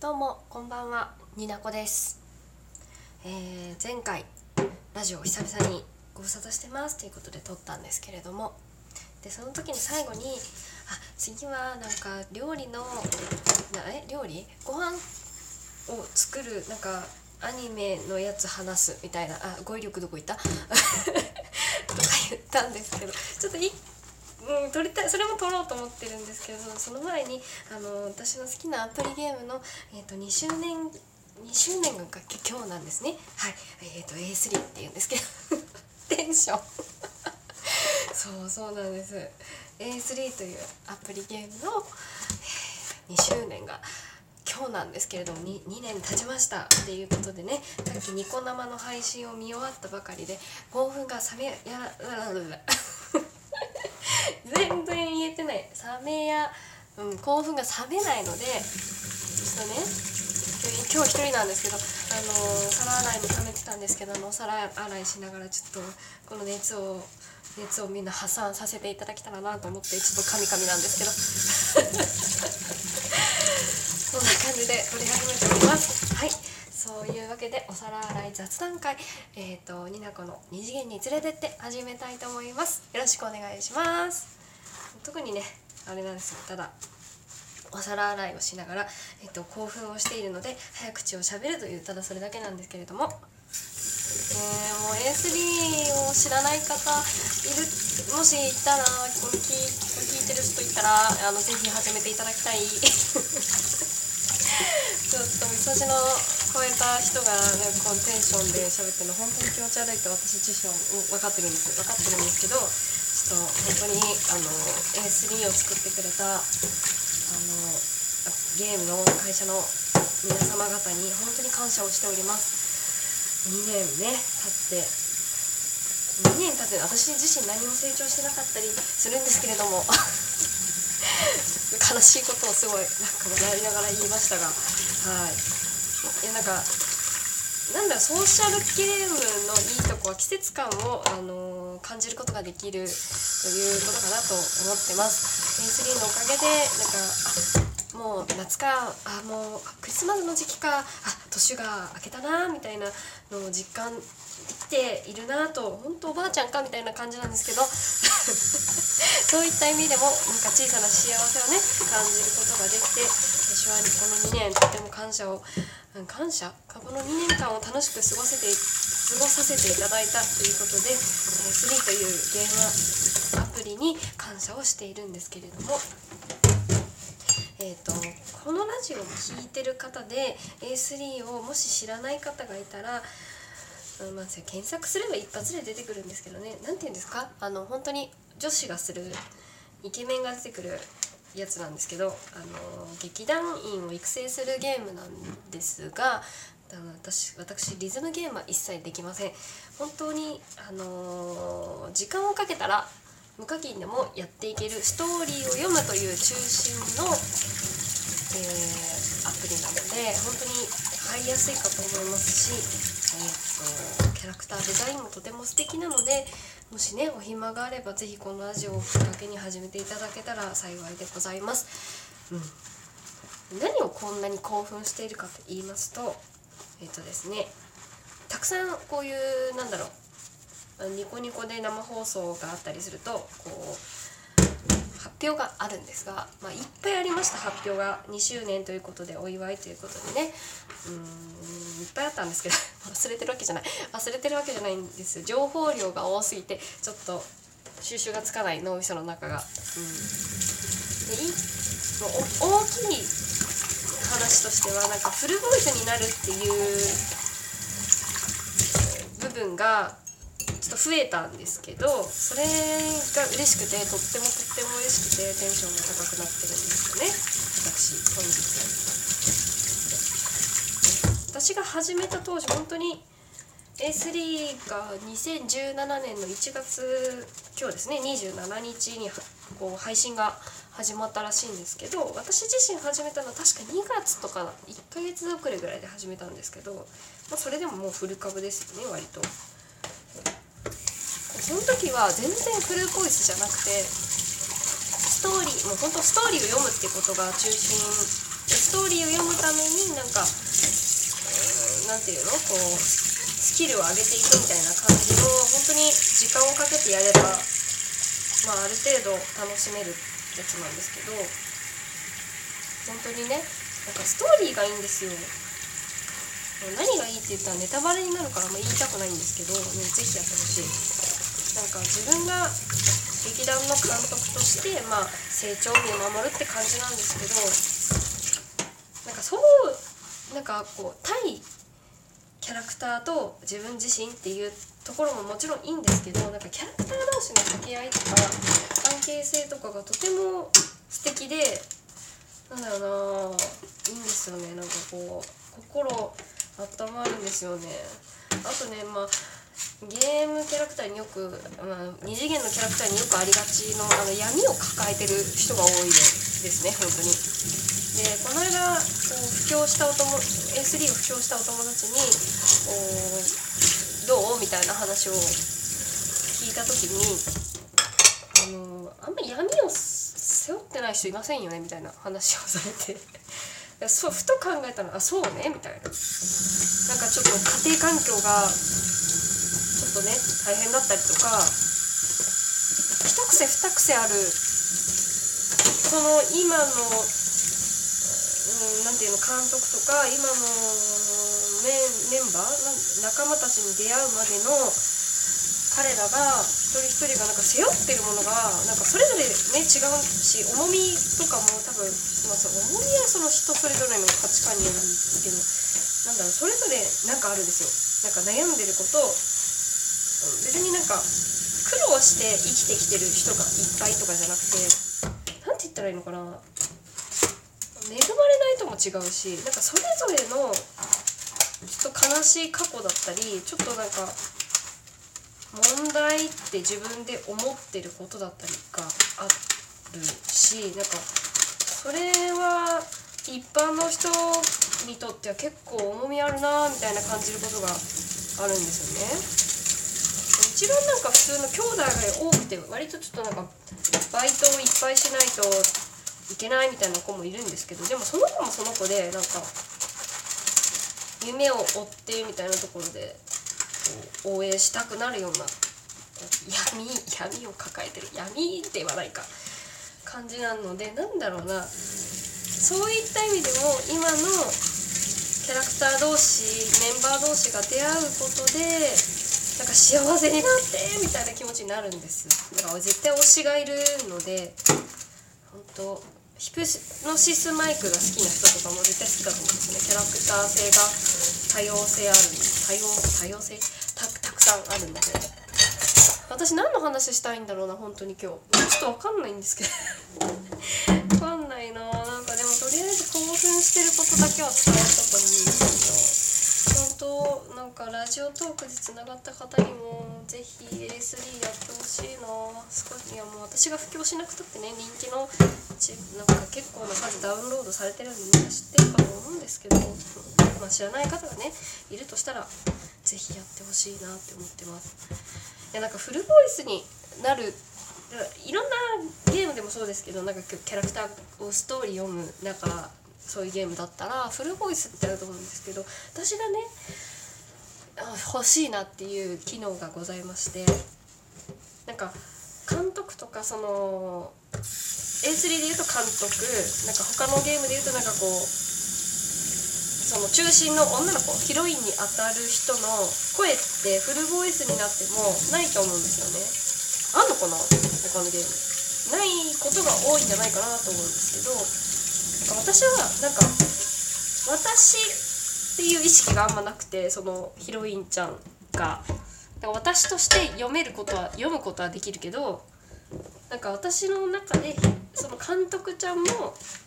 どうもこんばんはになこです、えー前回ラジオを久々にご無沙汰してますということで撮ったんですけれどもでその時に最後にあ次はなんか料理のなえ料理？ご飯を作るなんかアニメのやつ話すみたいなあ語彙力どこ行った？とか言ったんですけどちょっというん、撮りたいそれも撮ろうと思ってるんですけどその前にあの私の好きなアプリゲームの、えー、と2周年2周年が今日なんですね。はい。えっ、と A3 っていうんですけど テンション。そうそうなんです。A3 というアプリゲームの、えー2周年が今日なんですけれども 2, 2年経ちました。っていうことでねさっきニコ生の配信を見終わったばかりで興奮が冷めやら 全然言えてない。冷めや、うん、興奮が冷めないのでちょっとね今日一人なんですけどあの皿洗いも溜めてたんですけどあのお皿洗いしながらちょっとこの熱を熱をみんな発散させていただけたらなと思ってちょっとカミカミなんですけど。そんな感じで撮り始めております。はい。そういうわけでお皿洗い雑談会。えっ、とになこの二次元に連れてって始めたいと思います。よろしくお願いします。特にねあれなんですよ。ただお皿洗いをしながら、えっと、興奮をしているので早口をしゃべるというただそれだけなんですけれども、えー、もう A3 を知らない方いるもしいたらこれ聞これ聞いてる人いたらあのぜひ始めていただきたい。ちょっとみそじの超えた人が、ね、こうテンションで喋ってるの本当に気持ち悪いって私自身も分かってるんです分かってるんですけどと本当にあの A3 を作ってくれたあのゲームの会社の皆様方に本当に感謝をしております。2年ね経って2年経って私自身何も成長してなかったりするんですけれども 悲しいことをすごいなんか笑いながら言いましたがはい。いやなんかなんだろソーシャルゲームのいいとこは季節感を、あの感じることができるということかなと思ってます。A3 のおかげでなんかもう夏かあもうクリスマスの時期かあ年が明けたなみたいなのを実感できているなと本当おばあちゃんかみたいな感じなんですけど そういった意味でもなんか小さな幸せをね感じることができて私はこの2年とても感謝を感謝？この2年間を楽しく過ごせて過ごさせていただいたということでえー3というゲームアプリに感謝をしているんですけれども。えー、とこのラジオを聴いてる方で A3 をもし知らない方がいたら、うんまあ、検索すれば一発で出てくるんですけどね何て言うんですか？あの本当に女子がするイケメンが出てくるやつなんですけどあの劇団員を育成するゲームなんですがあの私私リズムゲームは一切できません本当にあの時間をかけたら無課金でもやっていけるストーリーを読むという中心の、えーアプリなので本当に入りやすいかと思いますし、えー、とキャラクターデザインもとても素敵なのでもしねお暇があればぜひこのラジオをきっかけに始めていただけたら幸いでございます。うん、何をこんなに興奮しているかと言いますとえっ、とですねたくさんこういうなんだろうニコニコで生放送があったりするとこう発表があるんですが、まあ、いっぱいありました発表が。2周年ということでお祝いということでね。うーんいっぱいあったんですけど 忘れてるわけじゃない。忘れてるわけじゃないんです情報量が多すぎてちょっと収集がつかない脳みその中が。うん、でい大きい話としてはなんかフルボイスになるっていう部分がちょっと増えたんですけどそれが嬉しくてとってもとっても嬉しくてテンションが高くなってるんですよね。私本日。私が始めた当時本当に A3 が2017年の1月今日ですね27日にこう配信が始まったらしいんですけど私自身始めたのは確か2月とか1ヶ月遅れぐらいで始めたんですけど、まあ、それでももうフル株ですよね割と。その時は全然フルボイスじゃなくてストーリーもう本当ストーリーを読むってことが中心ストーリーを読むためになんかうんなんていうのこうスキルを上げていくみたいな感じの当に時間をかけてやれば、まあ、ある程度楽しめるやつなんですけど本当にねなんかストーリーがいいんですよ。何がいいって言ったらネタバレになるからあん、ま、言いたくないんですけど、ね、ぜひやってほしい。なんか自分が劇団の監督として、まあ、成長を見守るって感じなんですけどなんかそうなんかこう対キャラクターと自分自身っていうところももちろんいいんですけどなんかキャラクター同士の掛け合いとか関係性とかがとても素敵でなんだろうないいんですよね。なんかこう心温まるんですよね。あとねまあゲームキャラクターによく、まあ、二次元のキャラクターによくありがちのあの闇を抱えてる人が多いですね本当に。でこの間こう布教したお友 A3 を布教したお友達に「おどう?」みたいな話を聞いた時にあのあんまり闇を背負ってない人いませんよね？みたいな話をされて。そうふと考えたらあそうね？みたいな。なんかちょっと家庭環境がちょっとね大変だったりとか一癖二癖あるその今の何、うん、て言うの監督とか今のメメンバー仲間たちに出会うまでの彼らが一人一人がなんか背負ってるものがなんかそれぞれね違うし重みとかも多分、まあ、重みはその人それぞれの価値観によるんですけどなんだろうそれぞれなんかあるんですよ。なんか悩んでること別になんか苦労して生きてきてる人がいっぱいとかじゃなくて何て言ったらいいのかな。恵まれないとも違うしなんかそれぞれのちょっと悲しい過去だったりちょっとなんか問題って自分で思ってることだったりがあるしなんかそれは一般の人にとっては結構重みあるなみたいな感じることがあるんですよね。一番なんか普通の兄弟が多くて割とちょっとなんかバイトをいっぱいしないといけないみたいな子もいるんですけどでもその子もその子でなんか夢を追ってみたいなところで応援したくなるような闇闇を抱えてる闇ではないか感じなのでなんだろうなそういった意味でも今のキャラクター同士メンバー同士が出会うことでなんか幸せになってみたいな気持ちになるんですだから絶対推しがいるので本当ヒプノシスマイクが好きな人とかも絶対好きだと思うんですね。キャラクター性が多様性ある多様多様性？たたくさんあるので。私何の話したいんだろうな本当に今日。ちょっと分かんないんですけど。分かんないななんかでもとりあえず興奮してることだけは伝わったと思う。んですなんかラジオトークでつながった方にもぜひ A3 やってほしいな。少しいやもう私が布教しなくたってね人気のなんか結構な数ダウンロードされてるんでみんな知ってるかと思うんですけど、まあ、知らない方がねいるとしたらぜひやってほしいなって思ってます。いやなんかフルボイスになるいろんなゲームでもそうですけどなんかキャラクターをストーリー読むなんかそういうゲームだったらフルボイスってあると思うんですけど私がね欲しいなっていう機能がございましてなんか監督とかその A3 で言うと監督なんか他のゲームで言うとなんかこうその中心の女の子ヒロインに当たる人の声ってフルボイスになってもないと思うんですよね。あんのかな？他のゲーム。ないことが多いんじゃないかなと思うんですけど私はなんか私っていう意識があんまなくてそのヒロインちゃんが。私として読めることは読むことはできるけどなんか私の中でその監督ちゃんも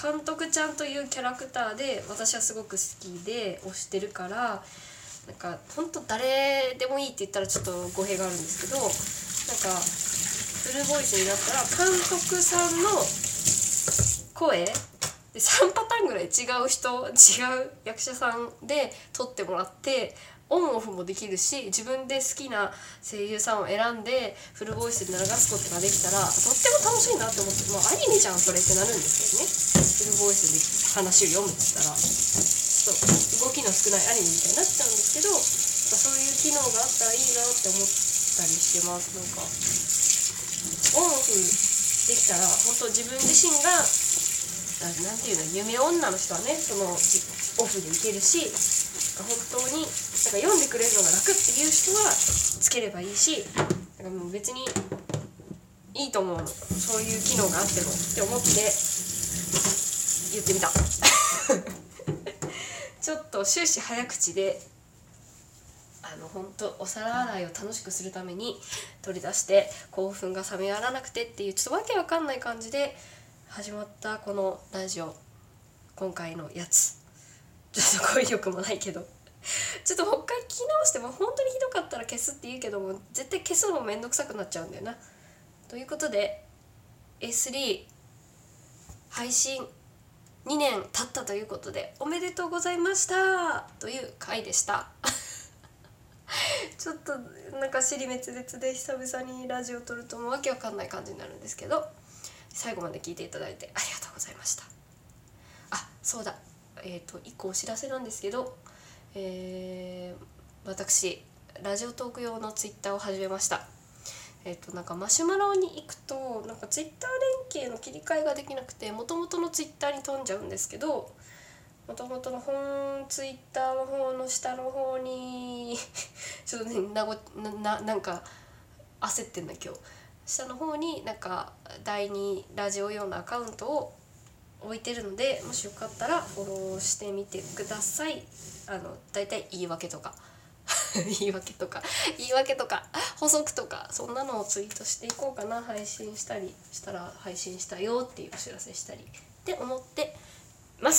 監督ちゃんというキャラクターで私はすごく好きで推してるからなんか本当誰でもいいって言ったらちょっと語弊があるんですけどなんかフルボイスになったら監督さんの声で3パターンぐらい違う人違う役者さんで撮ってもらってオンオフもできるし自分で好きな声優さんを選んでフルボイスで流すことができたらとっても楽しいなって思ってもうアニメじゃんそれってなるんですけどね。フルボイスで話を読むって言ったらちょっと動きの少ないアニメみたいになっちゃうんですけどそういう機能があったらいいなって思ったりしてます。なんかオンオフできたら本当自分自身がなんていうの夢女の人はねそのオフでいけるし本当になんか読んでくれるのが楽っていう人はつければいいしなんかもう別にいいと思うそういう機能があってもって思って言ってみた。ちょっと終始早口であの本当お皿洗いを楽しくするために取り出して興奮が冷めやらなくてっていうちょっとわけわかんない感じで始まったこのラジオ今回のやつ。ちょっと語彙力もないけど。ちょっともう一回聞き直しても本当にひどかったら消すって言うけども絶対消すのもめんどくさくなっちゃうんだよな。ということで A3 配信2年経ったということでおめでとうございました。という回でした。ちょっとなんか尻滅裂で久々にラジオ撮るともうわけわかんない感じになるんですけど。最後まで聞いていただいてありがとうございました。あそうだ。えっ、ー、と1個お知らせなんですけど、えー、私ラジオトーク用のツイッターを始めました。えっ、ー、となんかマシュマロに行くとなんかツイッター連携の切り替えができなくてもともとのツイッターに飛んじゃうんですけどもともとの本ツイッターの方の下の方に ちょっとねなごななんか焦ってんだ今日。下の方になんか第2ラジオ用のアカウントを置いてるのでもしよかったらフォローしてみてください。あのだいたい言い訳とか。言い訳とか。言い訳とか。補足とかそんなのをツイートしていこうかな。配信したりしたら配信したよっていうお知らせしたりって思って